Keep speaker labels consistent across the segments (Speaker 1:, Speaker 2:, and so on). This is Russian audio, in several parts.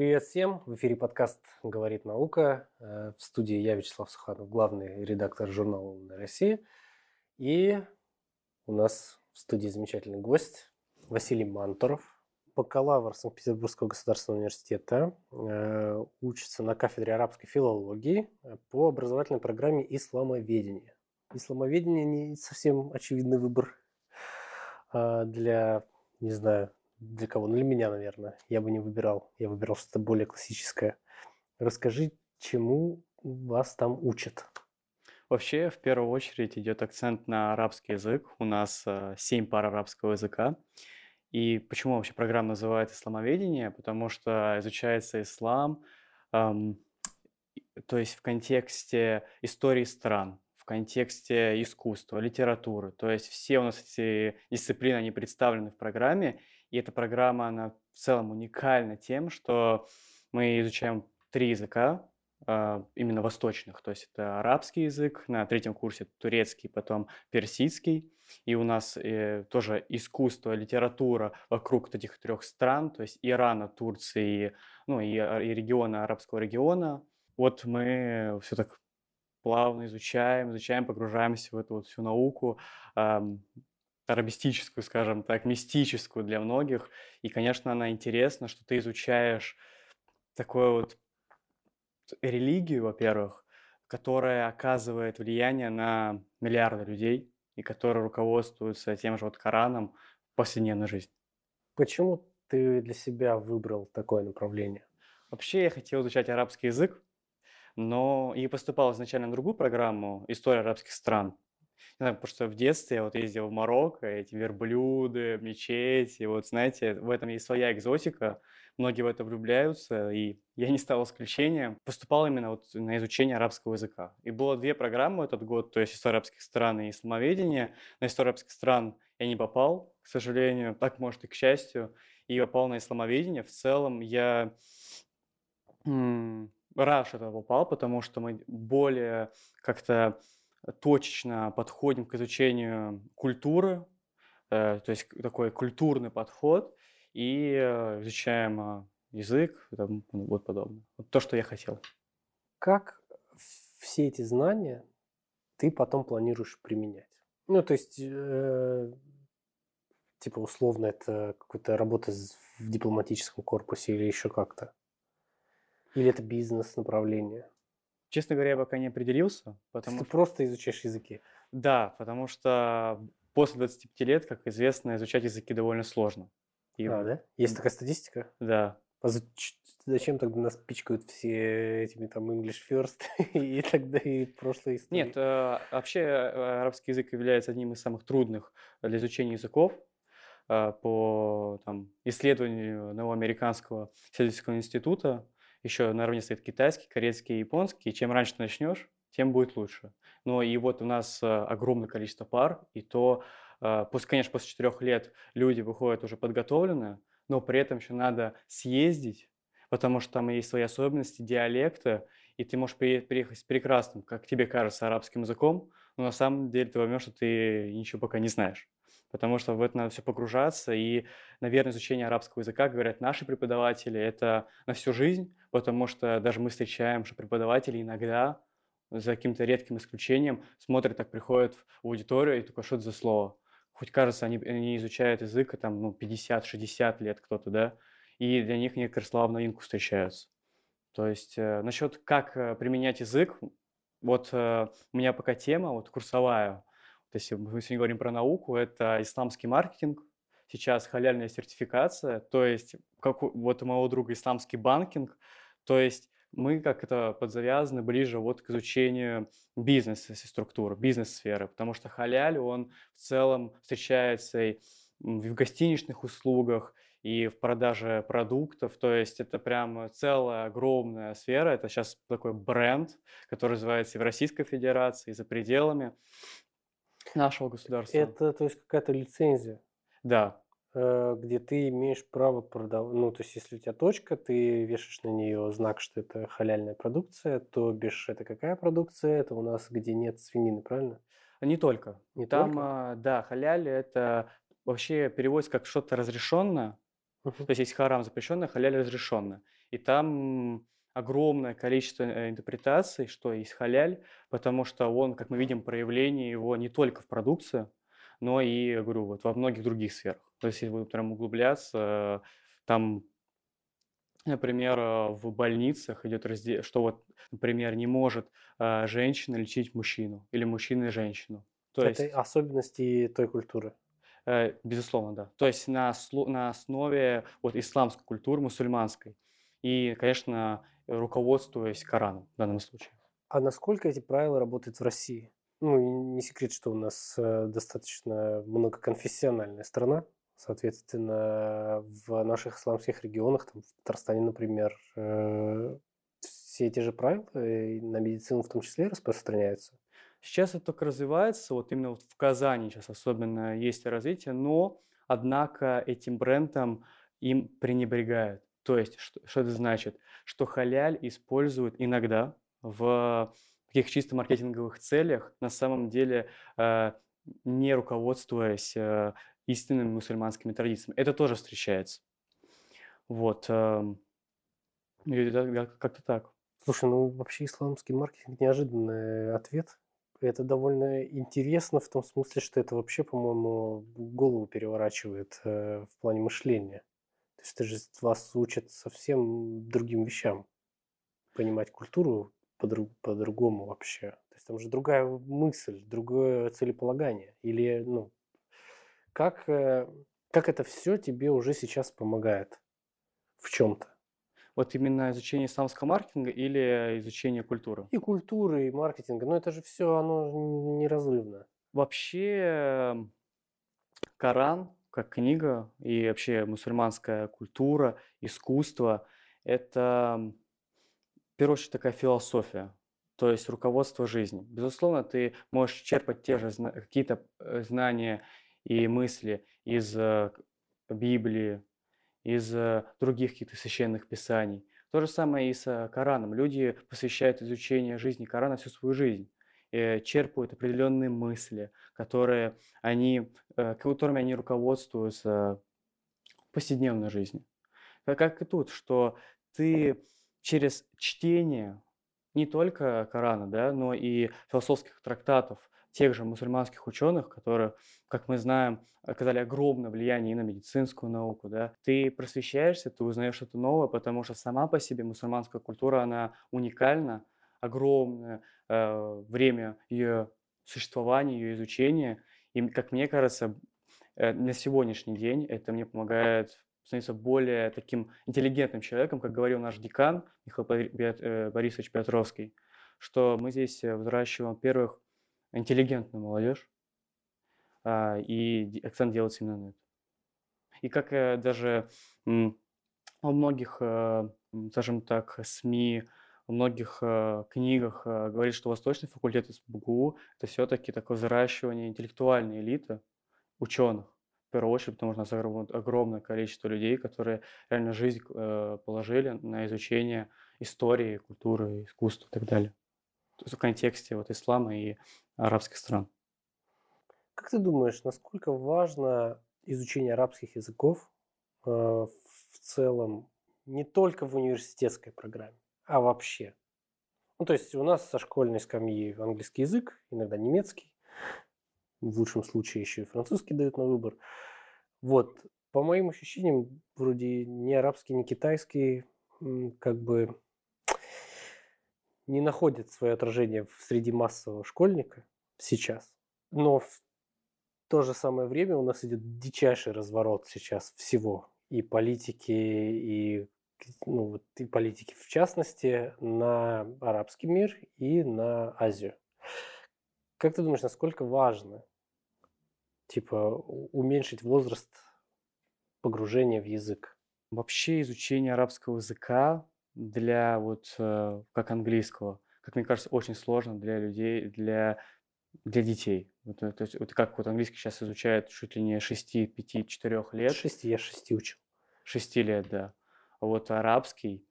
Speaker 1: Привет всем! В эфире подкаст «Говорит наука». Э, в студии я, Вячеслав Суханов, главный редактор журнала «Умная Россия». И у нас в студии замечательный гость Василий Мантуров, бакалавр Санкт-Петербургского государственного университета, э, учится на кафедре арабской филологии по образовательной программе исламоведения. Исламоведение не совсем очевидный выбор а, для, не знаю, для кого? Ну, для меня, наверное. Я бы не выбирал. Я выбирал что-то более классическое. Расскажи, чему вас там учат?
Speaker 2: Вообще, в первую очередь идет акцент на арабский язык. У нас э, семь пар арабского языка. И почему вообще программа называется «Исламоведение»? Потому что изучается ислам, эм, то есть в контексте истории стран, в контексте искусства, литературы. То есть все у нас эти дисциплины, они представлены в программе, и эта программа, она в целом уникальна тем, что мы изучаем три языка, а, именно восточных. То есть это арабский язык, на третьем курсе турецкий, потом персидский. И у нас э, тоже искусство, литература вокруг этих трех стран, то есть Ирана, Турции, ну и, а, региона, арабского региона. Вот мы все так плавно изучаем, изучаем, погружаемся в эту вот всю науку арабистическую, скажем так, мистическую для многих. И, конечно, она интересна, что ты изучаешь такую вот религию, во-первых, которая оказывает влияние на миллиарды людей и которая руководствуется тем же вот Кораном в повседневной жизни.
Speaker 1: Почему ты для себя выбрал такое направление?
Speaker 2: Вообще я хотел изучать арабский язык, но и поступал изначально на другую программу «История арабских стран», не знаю, потому что в детстве я вот ездил в Марокко, эти верблюды, мечети, вот знаете, в этом есть своя экзотика, многие в это влюбляются, и я не стал исключением. Поступал именно вот на изучение арабского языка. И было две программы этот год, то есть история арабских стран и исламоведение. На историю арабских стран я не попал, к сожалению, так может и к счастью, и попал на исламоведение. В целом я рад, что я попал, потому что мы более как-то точечно подходим к изучению культуры, э, то есть такой культурный подход, и э, изучаем э, язык и тому вот подобное. Вот то, что я хотел.
Speaker 1: Как все эти знания ты потом планируешь применять? Ну, то есть, э, типа, условно, это какая-то работа в дипломатическом корпусе или еще как-то? Или это бизнес-направление?
Speaker 2: Честно говоря, я пока не определился.
Speaker 1: Потому ты что... просто изучаешь языки?
Speaker 2: Да, потому что после 25 лет, как известно, изучать языки довольно сложно.
Speaker 1: И... А, да? Есть такая статистика?
Speaker 2: Да.
Speaker 1: А зачем тогда нас пичкают все этими там English First и тогда и прошлые истории?
Speaker 2: Нет, э, вообще э, арабский язык является одним из самых трудных для изучения языков э, по там, исследованию новоамериканского исследовательского института еще наравне стоит китайский, корейский японский. И чем раньше ты начнешь, тем будет лучше. Но и вот у нас э, огромное количество пар, и то, э, после, конечно, после четырех лет люди выходят уже подготовленные, но при этом еще надо съездить, потому что там есть свои особенности, диалекты, и ты можешь приехать с прекрасным, как тебе кажется, арабским языком, но на самом деле ты поймешь, что ты ничего пока не знаешь потому что в это надо все погружаться. И, наверное, изучение арабского языка, говорят наши преподаватели, это на всю жизнь, потому что даже мы встречаем, что преподаватели иногда, за каким-то редким исключением, смотрят, так приходят в аудиторию и только что это за слово. Хоть кажется, они, они изучают язык, там, ну, 50-60 лет кто-то, да, и для них некоторые слова в новинку встречаются. То есть э, насчет как э, применять язык, вот э, у меня пока тема, вот курсовая, то есть мы сегодня говорим про науку, это исламский маркетинг, сейчас халяльная сертификация, то есть как вот у моего друга исламский банкинг, то есть мы как это подзавязаны ближе вот к изучению бизнеса, структуры, бизнес-сферы, потому что халяль, он в целом встречается и в гостиничных услугах, и в продаже продуктов. То есть это прям целая огромная сфера. Это сейчас такой бренд, который называется и в Российской Федерации, и за пределами нашего государства.
Speaker 1: Это, то есть, какая-то лицензия?
Speaker 2: Да.
Speaker 1: Э, где ты имеешь право продавать, ну, то есть, если у тебя точка, ты вешаешь на нее знак, что это халяльная продукция, то бишь это какая продукция? Это у нас, где нет свинины, правильно?
Speaker 2: Не только. Не Там, только? А, да, халяль это вообще переводится как что-то разрешенное, uh-huh. то есть есть харам запрещенное, халяль разрешенное. И там огромное количество э, интерпретаций, что есть халяль, потому что он, как мы видим, проявление его не только в продукции, но и, говорю, вот во многих других сферах. То есть, если прям углубляться, там, например, э, в больницах идет раздел, что вот, например, не может э, женщина лечить мужчину или мужчина женщину.
Speaker 1: То Это есть, особенности той культуры.
Speaker 2: Безусловно, да. То есть на, на основе вот исламской культуры, мусульманской. И, конечно, руководствуясь Кораном в данном случае.
Speaker 1: А насколько эти правила работают в России? Ну, не секрет, что у нас э, достаточно многоконфессиональная страна. Соответственно, в наших исламских регионах, там, в Татарстане, например, э, все эти же правила на медицину в том числе распространяются.
Speaker 2: Сейчас это только развивается, вот именно вот в Казани сейчас особенно есть развитие, но, однако, этим брендом им пренебрегают. То есть, что, что это значит? Что халяль используют иногда в таких чисто маркетинговых целях, на самом деле э, не руководствуясь э, истинными мусульманскими традициями. Это тоже встречается. Вот. Э, как-то так.
Speaker 1: Слушай, ну вообще исламский маркетинг неожиданный ответ. Это довольно интересно в том смысле, что это вообще, по-моему, голову переворачивает э, в плане мышления. То есть это же вас учат совсем другим вещам. Понимать культуру по-другому вообще. То есть там же другая мысль, другое целеполагание. Или, ну, как, э, как это все тебе уже сейчас помогает в чем-то?
Speaker 2: Вот именно изучение исламского маркетинга или изучение культуры?
Speaker 1: И культуры, и маркетинга. Но это же все, оно неразрывно.
Speaker 2: Вообще, Коран как книга и вообще мусульманская культура, искусство – это, в первую очередь, такая философия, то есть руководство жизнью. Безусловно, ты можешь черпать те же какие-то э, знания и мысли из э, Библии, из э, других каких-то священных писаний. То же самое и с Кораном. Люди посвящают изучению жизни Корана всю свою жизнь. Черпают определенные мысли, которые они, которыми они руководствуются в повседневной жизни. Как и тут, что ты через чтение не только Корана, да, но и философских трактатов тех же мусульманских ученых, которые, как мы знаем, оказали огромное влияние и на медицинскую науку, да, ты просвещаешься, ты узнаешь что-то новое, потому что сама по себе мусульманская культура, она уникальна, огромное э, время ее существования, ее изучения. И, как мне кажется, э, на сегодняшний день это мне помогает становиться более таким интеллигентным человеком, как говорил наш декан Михаил э, Борисович Петровский, что мы здесь э, взращиваем, во-первых, интеллигентную молодежь, а, и акцент делается именно на это. И как э, даже во многих, скажем так, СМИ, во многих книгах говорит, что Восточный факультет СПБГУ – это все-таки такое взращивание интеллектуальной элиты, ученых, в первую очередь, потому что у нас огромное количество людей, которые реально жизнь э, положили на изучение истории, культуры, искусства и так далее. То есть в контексте вот ислама и арабских стран.
Speaker 1: Как ты думаешь, насколько важно изучение арабских языков э, в целом не только в университетской программе? а вообще. Ну, то есть у нас со школьной скамьи английский язык, иногда немецкий, в лучшем случае еще и французский дают на выбор. Вот, по моим ощущениям, вроде ни арабский, ни китайский как бы не находят свое отражение среди массового школьника сейчас. Но в то же самое время у нас идет дичайший разворот сейчас всего. И политики, и ну, вот, и политики в частности, на арабский мир и на Азию. Как ты думаешь, насколько важно типа уменьшить возраст погружения в язык?
Speaker 2: Вообще изучение арабского языка для вот э, как английского, как мне кажется, очень сложно для людей, для для детей. Вот, э, то есть, вот как вот английский сейчас изучают чуть ли не 6, 5, 4 лет.
Speaker 1: 6, я 6 учил.
Speaker 2: 6 лет, да вот арабский,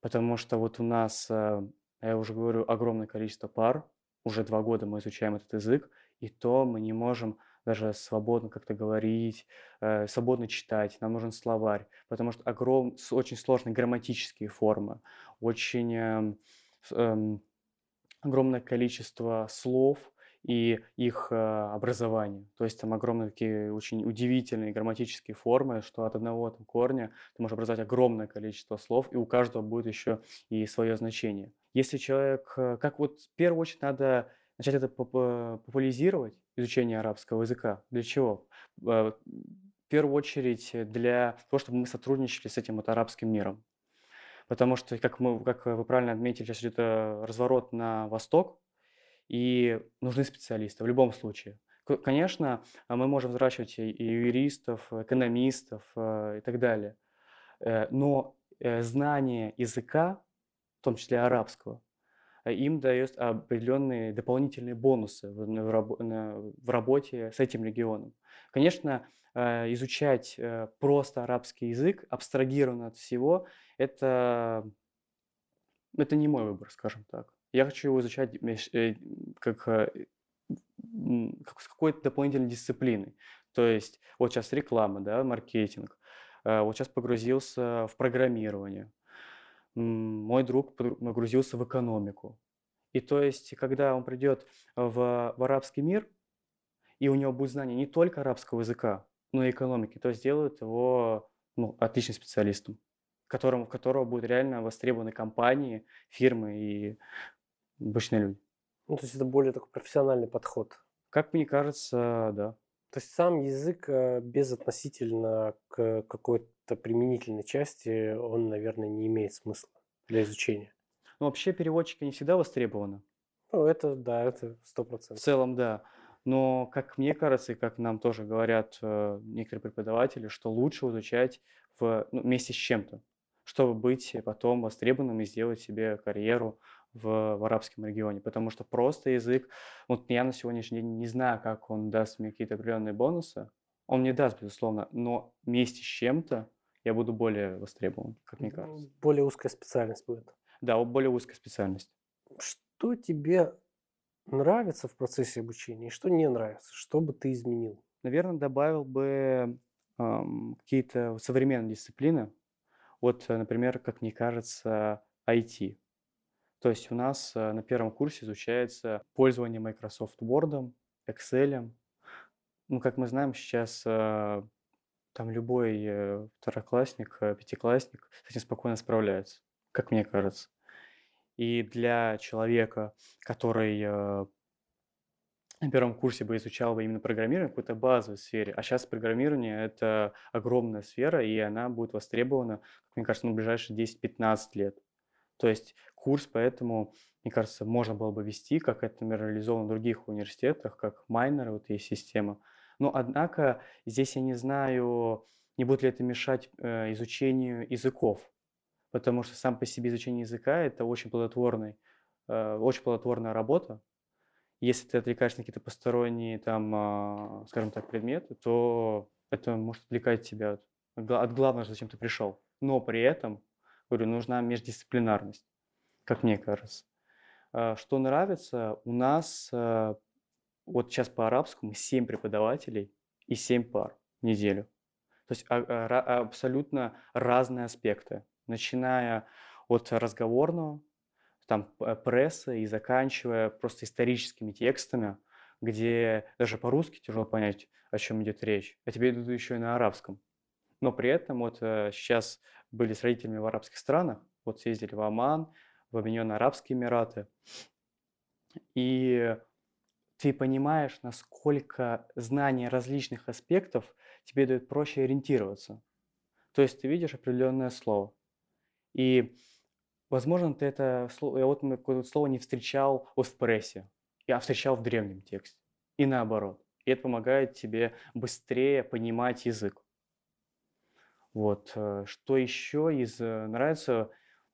Speaker 2: потому что вот у нас, э, я уже говорю, огромное количество пар, уже два года мы изучаем этот язык, и то мы не можем даже свободно как-то говорить, э, свободно читать. Нам нужен словарь, потому что огром... очень сложные грамматические формы, очень эм, эм, огромное количество слов и их э, образование. То есть там огромные такие очень удивительные грамматические формы, что от одного там, корня ты можешь образовать огромное количество слов, и у каждого будет еще и свое значение. Если человек, э, как вот в первую очередь надо начать это популяризировать, изучение арабского языка. Для чего? Э, в первую очередь для того, чтобы мы сотрудничали с этим вот арабским миром. Потому что, как, мы, как вы правильно отметили, сейчас идет э, разворот на восток, и нужны специалисты в любом случае. Конечно, мы можем взращивать и юристов, экономистов э, и так далее, но знание языка, в том числе арабского, Э, им дает определенные дополнительные бонусы в, в работе с этим регионом. Конечно, э, изучать э, просто арабский язык, абстрагированно от всего, это, это не мой выбор, скажем так. Я хочу его изучать как, как с какой-то дополнительной дисциплиной. То есть вот сейчас реклама, да, маркетинг. Вот сейчас погрузился в программирование мой друг погрузился в экономику. И то есть, когда он придет в, в арабский мир, и у него будет знание не только арабского языка, но и экономики, то сделают его ну, отличным специалистом, которому, которого будут реально востребованы компании, фирмы и обычные люди.
Speaker 1: Ну, то есть это более такой профессиональный подход.
Speaker 2: Как мне кажется, да.
Speaker 1: То есть сам язык э, безотносительно к какой-то применительной части, он, наверное, не имеет смысла для изучения.
Speaker 2: Ну, вообще переводчики не всегда востребованы.
Speaker 1: Ну, это да, это сто
Speaker 2: В
Speaker 1: процентов.
Speaker 2: целом, да. Но, как мне кажется, и как нам тоже говорят э, некоторые преподаватели, что лучше изучать в, ну, вместе с чем-то, чтобы быть потом востребованным и сделать себе карьеру в, в арабском регионе. Потому что просто язык, вот я на сегодняшний день не знаю, как он даст мне какие-то определенные бонусы. Он мне даст, безусловно, но вместе с чем-то я буду более востребован, как мне кажется.
Speaker 1: Более узкая специальность будет.
Speaker 2: Да, более узкая специальность.
Speaker 1: Что тебе нравится в процессе обучения и что не нравится? Что бы ты изменил?
Speaker 2: Наверное, добавил бы эм, какие-то современные дисциплины. Вот, э, например, как мне кажется, IT. То есть у нас э, на первом курсе изучается пользование Microsoft Word, Excel. Ну, как мы знаем, сейчас э, там любой э, второклассник, пятиклассник с этим спокойно справляется, как мне кажется. И для человека, который на первом курсе бы изучал бы именно программирование в какой-то базовой сфере, а сейчас программирование – это огромная сфера, и она будет востребована, как мне кажется, на ближайшие 10-15 лет. То есть курс поэтому, мне кажется, можно было бы вести, как это, например, реализовано в других университетах, как майнеры, вот есть система. Но, однако, здесь я не знаю, не будет ли это мешать э, изучению языков, потому что сам по себе изучение языка – это очень плодотворный, э, очень плодотворная работа. Если ты отвлекаешься на какие-то посторонние, там, э, скажем так, предметы, то это может отвлекать тебя от, от главного, зачем ты пришел. Но при этом Говорю, нужна междисциплинарность, как мне кажется. А, что нравится, у нас а, вот сейчас по арабскому 7 преподавателей и 7 пар в неделю. То есть а, абсолютно разные аспекты, начиная от разговорного, там пресса и заканчивая просто историческими текстами, где даже по-русски тяжело понять, о чем идет речь, а тебе идут еще и на арабском. Но при этом вот сейчас э, были с родителями в арабских странах, вот съездили в Оман, в Объединенные Арабские Эмираты, и ты понимаешь, насколько знание различных аспектов тебе дает проще ориентироваться. То есть ты видишь определенное слово. И, возможно, ты это слово, я вот какое-то слово не встречал вот в прессе, я встречал в древнем тексте. И наоборот. И это помогает тебе быстрее понимать язык. Вот. Э, что еще из э, нравится?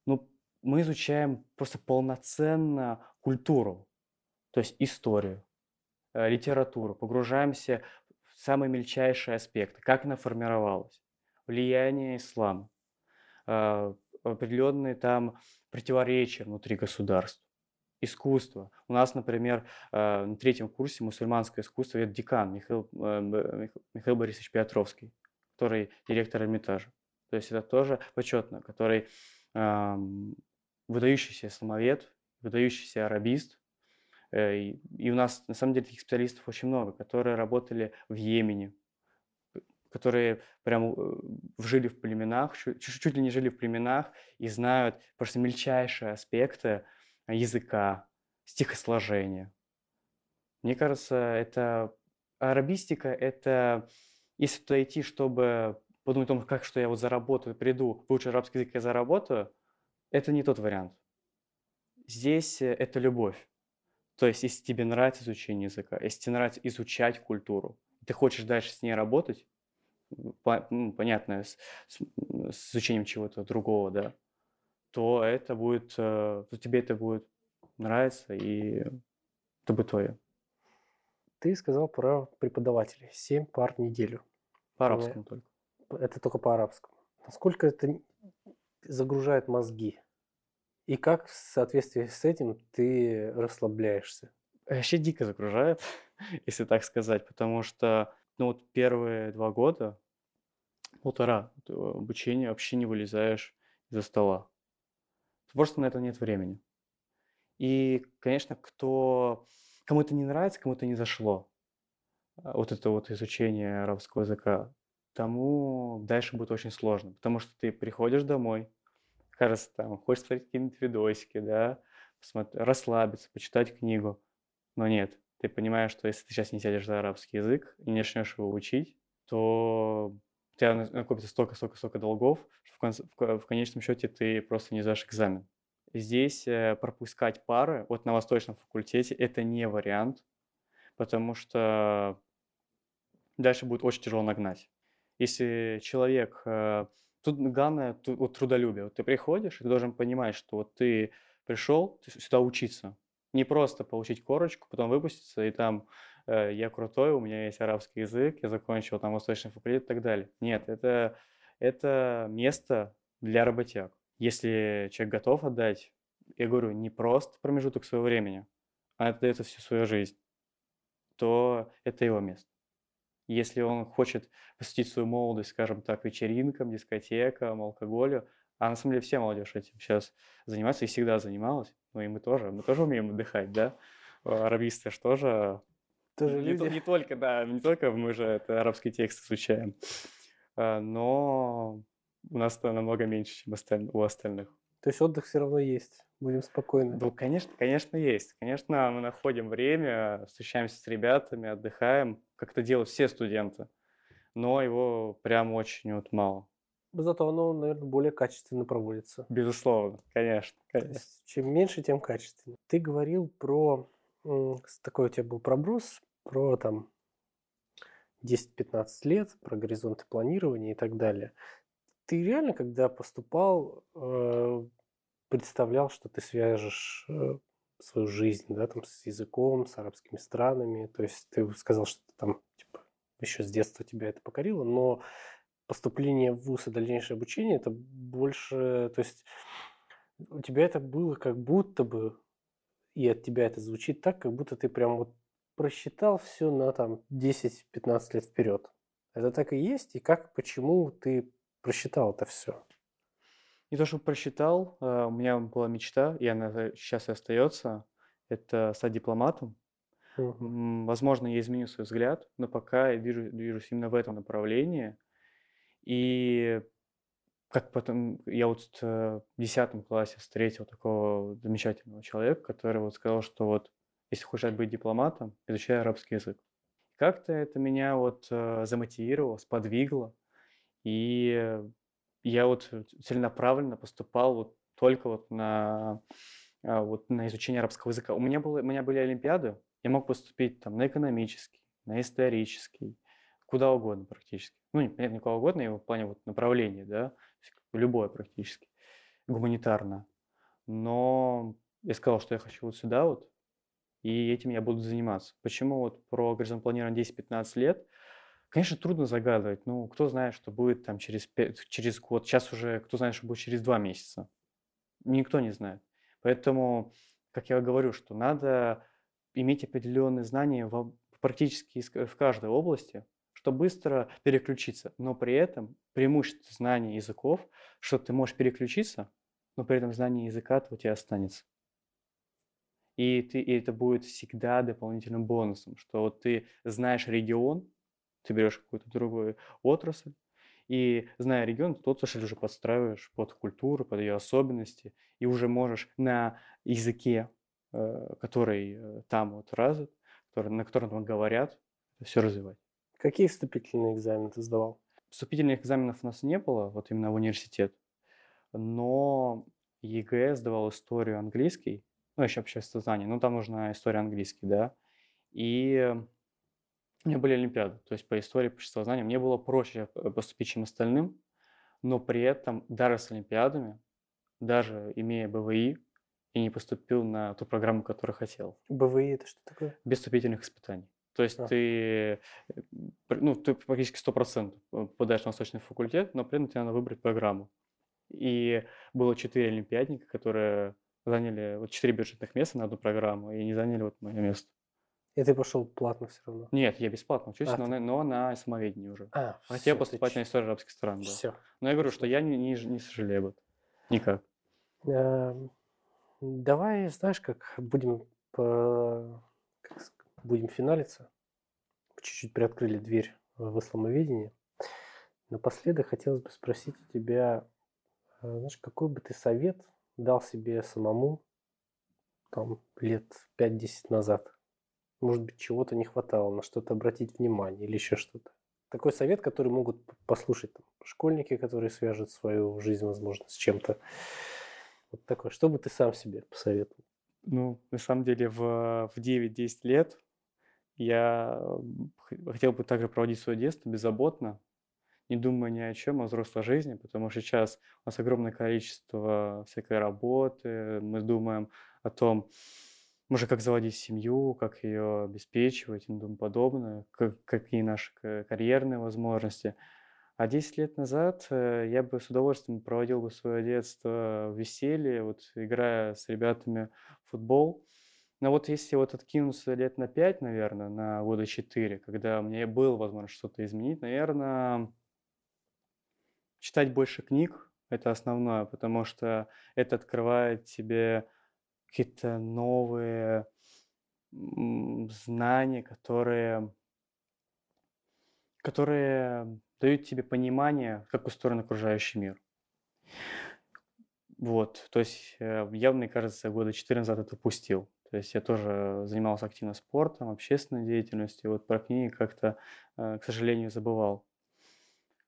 Speaker 2: Ну, мы изучаем просто полноценно культуру, то есть историю, литературу, погружаемся в самые мельчайшие аспекты, как она формировалась, влияние ислама, определенные там противоречия внутри государств. искусство. У нас, например, э, на третьем курсе мусульманское искусство, это декан Михаил, э, Михаил Борисович Петровский, который директор Эрмитажа. То есть это тоже почетно, который выдающийся исламовед, выдающийся арабист. Э, и у нас, на самом деле, таких специалистов очень много, которые работали в Йемене, которые прям жили в племенах, чуть, чуть ли не жили в племенах и знают просто мельчайшие аспекты языка, стихосложения. Мне кажется, это арабистика, это если туда идти, чтобы подумать о том, как что я вот заработаю, приду, выучу арабский язык, я заработаю, это не тот вариант. Здесь э, это любовь. То есть, если тебе нравится изучение языка, если тебе нравится изучать культуру, ты хочешь дальше с ней работать, по, ну, понятно, с, с, с изучением чего-то другого, да, то это будет, э, то тебе это будет нравиться, и это будет твое.
Speaker 1: Ты сказал про преподавателей. Семь пар в неделю.
Speaker 2: По арабскому только.
Speaker 1: Это только по арабскому. Насколько это загружает мозги? И как в соответствии с этим ты расслабляешься?
Speaker 2: Вообще дико загружает, если так сказать, потому что ну вот первые два года, полтора обучения вообще не вылезаешь из-за стола. Просто на это нет времени. И, конечно, кто, кому это не нравится, кому это не зашло, а, вот это вот изучение арабского языка, тому дальше будет очень сложно, потому что ты приходишь домой, кажется, там, хочешь смотреть какие-нибудь видосики, да, посмотри, расслабиться, почитать книгу, но нет, ты понимаешь, что если ты сейчас не сядешь за арабский язык и не начнешь его учить, то у тебя накопится столько-столько-столько долгов, что в, конце, в, в конечном счете ты просто не сдашь экзамен. Здесь э, пропускать пары вот на восточном факультете это не вариант, потому что дальше будет очень тяжело нагнать. Если человек... Тут главное вот трудолюбие. Вот ты приходишь, и ты должен понимать, что вот ты пришел сюда учиться, не просто получить корочку, потом выпуститься, и там э, я крутой, у меня есть арабский язык, я закончил там восточный факультет и так далее. Нет, это, это место для работяг. Если человек готов отдать, я говорю, не просто промежуток своего времени, а отдает всю свою жизнь, то это его место. Если он хочет посвятить свою молодость, скажем так, вечеринкам, дискотекам, алкоголю, а на самом деле все молодежь этим сейчас занимается и всегда занималась, ну и мы тоже, мы тоже умеем отдыхать, да? Арабисты же тоже...
Speaker 1: Тоже
Speaker 2: не,
Speaker 1: люди.
Speaker 2: не только, да, не только мы же это арабский текст изучаем, а, но у нас это намного меньше, чем у остальных.
Speaker 1: То есть отдых все равно есть, будем спокойны.
Speaker 2: Ну, конечно, конечно, есть. Конечно, мы находим время, встречаемся с ребятами, отдыхаем, как это делают все студенты, но его прям очень вот мало.
Speaker 1: Зато оно, наверное, более качественно проводится.
Speaker 2: Безусловно, конечно. конечно.
Speaker 1: Есть, чем меньше, тем качественнее. Ты говорил про... Такой у тебя был проброс про там 10-15 лет, про горизонты планирования и так далее. Ты реально, когда поступал, э, представлял, что ты свяжешь э, свою жизнь, да, там, с языком, с арабскими странами. То есть ты сказал, что там, типа, еще с детства тебя это покорило, но поступление в ВУЗ и дальнейшее обучение, это больше, то есть у тебя это было как будто бы, и от тебя это звучит так, как будто ты прям вот просчитал все на там 10-15 лет вперед. Это так и есть? И как, почему ты просчитал это все?
Speaker 2: Не то, что просчитал, э, у меня была мечта, и она сейчас и остается, это стать дипломатом. Угу. Возможно, я изменю свой взгляд, но пока я движу, движусь именно в этом направлении – и как потом, я вот в 10 классе встретил такого замечательного человека, который вот сказал, что вот если хочешь быть дипломатом, изучай арабский язык. Как-то это меня вот э, замотивировало, сподвигло, и я вот целенаправленно поступал вот только вот на, а, вот на изучение арабского языка. У меня, было, у меня были олимпиады, я мог поступить там на экономический, на исторический, куда угодно практически. Ну, не, понятно, куда угодно, его в плане вот направления, да, любое практически, гуманитарно. Но я сказал, что я хочу вот сюда вот, и этим я буду заниматься. Почему вот про горизонт планирования 10-15 лет? Конечно, трудно загадывать. Ну, кто знает, что будет там через, 5, через год. Сейчас уже кто знает, что будет через два месяца. Никто не знает. Поэтому как я говорю, что надо иметь определенные знания в, практически в каждой области, чтобы быстро переключиться. Но при этом преимущество знания языков, что ты можешь переключиться, но при этом знание языка у тебя останется. И, ты, и это будет всегда дополнительным бонусом, что вот ты знаешь регион, ты берешь какую-то другую отрасль, и зная регион, ты отрасль уже подстраиваешь под культуру, под ее особенности, и уже можешь на языке, э, который э, там вот развит, который, на котором там говорят, все развивать.
Speaker 1: Какие вступительные экзамены ты сдавал?
Speaker 2: Вступительных экзаменов у нас не было, вот именно в университет, но ЕГЭ сдавал историю английский, ну, еще общественное знание, но там нужна история английский, да. И у меня были олимпиады, то есть по истории, по обществознанию. Мне было проще поступить, чем остальным, но при этом даже с олимпиадами, даже имея БВИ, и не поступил на ту программу, которую хотел.
Speaker 1: БВИ это что такое?
Speaker 2: Без вступительных испытаний. То есть а. ты, ну, ты практически 100% подаешь на восточный факультет, но при этом тебе надо выбрать программу. И было четыре олимпиадника, которые заняли вот четыре бюджетных места на одну программу и не заняли вот мое место.
Speaker 1: И ты пошел платно все равно?
Speaker 2: Нет, я бесплатно учусь, а, но, ты... но на самоведении уже. А, Хотел все, поступать ты... на историю арабских стран, да. Все. Но я говорю, что я не, не, не сожалею об этом. Никак.
Speaker 1: Эм, давай, знаешь, как будем по... как будем финалиться. Чуть-чуть приоткрыли дверь в исламоведение. Напоследок хотелось бы спросить у тебя, э, знаешь, какой бы ты совет дал себе самому там лет 5-10 назад. Может быть, чего-то не хватало, на что-то обратить внимание или еще что-то. Такой совет, который могут послушать там, школьники, которые свяжут свою жизнь, возможно, с чем-то. Вот такое. Что бы ты сам себе посоветовал?
Speaker 2: Ну, на самом деле, в, в 9-10 лет я хотел бы также проводить свое детство беззаботно, не думая ни о чем, о взрослой жизни, потому что сейчас у нас огромное количество всякой работы, мы думаем о том, может, как заводить семью, как ее обеспечивать и тому подобное, как, какие наши карьерные возможности. А 10 лет назад э, я бы с удовольствием проводил бы свое детство в веселье, вот играя с ребятами в футбол. Но вот если вот откинуться лет на 5, наверное, на года 4, когда меня было возможность что-то изменить, наверное, читать больше книг – это основное, потому что это открывает тебе какие-то новые знания, которые, которые дают тебе понимание, как устроен окружающий мир. Вот, то есть э, я, мне кажется, года 4 назад это упустил. То есть я тоже занимался активно спортом, общественной деятельностью. Вот про книги как-то, э, к сожалению, забывал.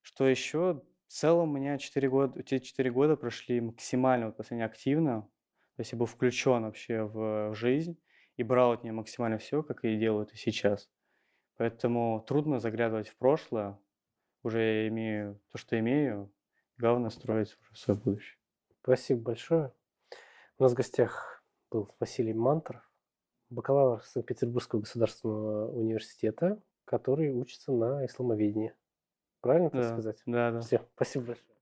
Speaker 2: Что еще? В целом у меня 4 года, те 4 года прошли максимально вот, последнее активно. То есть я был включен вообще в жизнь и брал от нее максимально все, как и делаю это сейчас. Поэтому трудно заглядывать в прошлое. Уже я имею то, что имею. Главное строить уже свое будущее.
Speaker 1: Спасибо большое. У нас в гостях был Василий Мантов, бакалавр Санкт-Петербургского государственного университета, который учится на исламоведении. Правильно так
Speaker 2: да,
Speaker 1: сказать?
Speaker 2: Да, да.
Speaker 1: Все, спасибо большое.